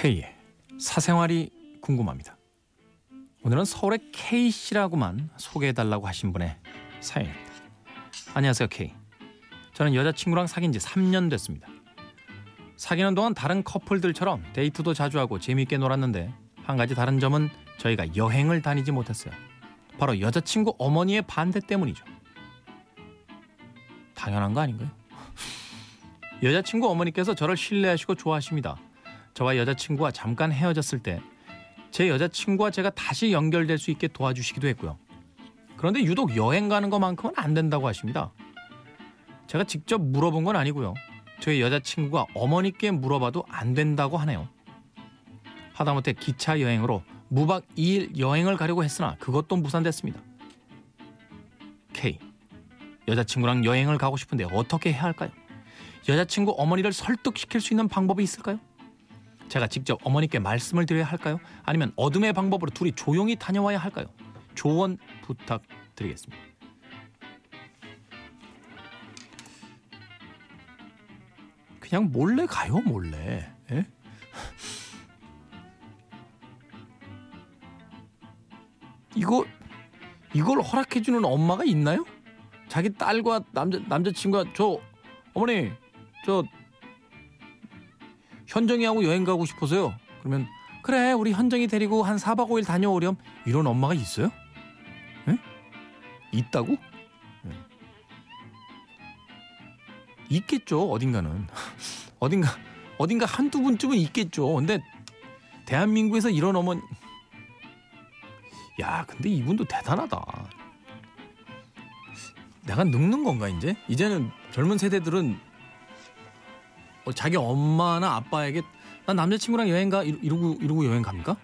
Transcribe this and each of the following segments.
K의 사생활이 궁금합니다. 오늘은 서울의 K씨라고만 소개해달라고 하신 분의 사연입니다. 안녕하세요 K. 저는 여자친구랑 사귄 지 3년 됐습니다. 사귀는 동안 다른 커플들처럼 데이트도 자주 하고 재미있게 놀았는데 한 가지 다른 점은 저희가 여행을 다니지 못했어요. 바로 여자친구 어머니의 반대 때문이죠. 당연한 거 아닌가요? 여자친구 어머니께서 저를 신뢰하시고 좋아하십니다. 저와 여자친구가 잠깐 헤어졌을 때 제 여자친구와 제가 다시 연결될 수 있게 도와주시기도 했고요. 그런데 유독 여행 가는 것만큼은 안 된다고 하십니다. 제가 직접 물어본 건 아니고요. 저희 여자친구가 어머니께 물어봐도 안 된다고 하네요. 하다못해 기차 여행으로 무박 2일 여행을 가려고 했으나 그것도 무산됐습니다. K. 여자친구랑 여행을 가고 싶은데 어떻게 해야 할까요? 여자친구 어머니를 설득시킬 수 있는 방법이 있을까요? 제가 직접 어머니께 말씀을 드려야 할까요? 아니면 어둠의 방법으로 둘이 조용히 다녀와야 할까요? 조언 부탁드리겠습니다. 그냥 몰래 가요, 몰래. 예? 이거 이걸 허락해 주는 엄마가 있나요? 자기 딸과 남자 남자친구가 저 어머니 저 현정이하고 여행 가고 싶어서요. 그러면 그래 우리 현정이 데리고 한 4박 5일 다녀오렴 이런 엄마가 있어요? 에? 있다고? 네. 있겠죠 어딘가는 어딘가 어딘가 한두 분쯤은 있겠죠. 근데 대한민국에서 이런 어머니 야 근데 이분도 대단하다. 내가 늙는 건가 이제? 이제는 젊은 세대들은 어, 자기 엄마나 아빠에게 난 남자친구랑 여행 가 이러- 이러고 이러고 여행 갑니까?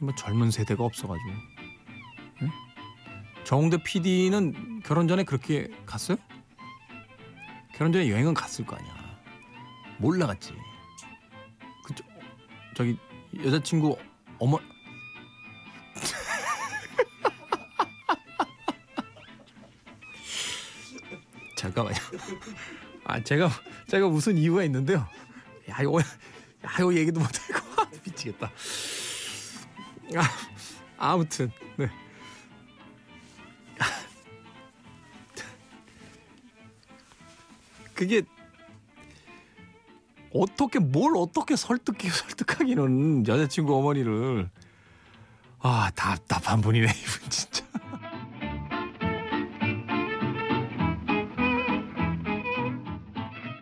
뭐 젊은 세대가 없어가지고 응? 정웅대 PD는 결혼 전에 그렇게 갔어요? 결혼 전에 여행은 갔을 거 아니야 몰라 갔지 그 저, 저기 여자친구 어머 잠깐만요. 아 제가 제가 무슨 이유가 있는데요. 야 이거 야 이거 얘기도 못하고 아, 미치겠다. 아, 아무튼 네. 그게 어떻게 뭘 어떻게 설득해 설득하기는 여자친구 어머니를 아 답답한 분이네 이분 진짜.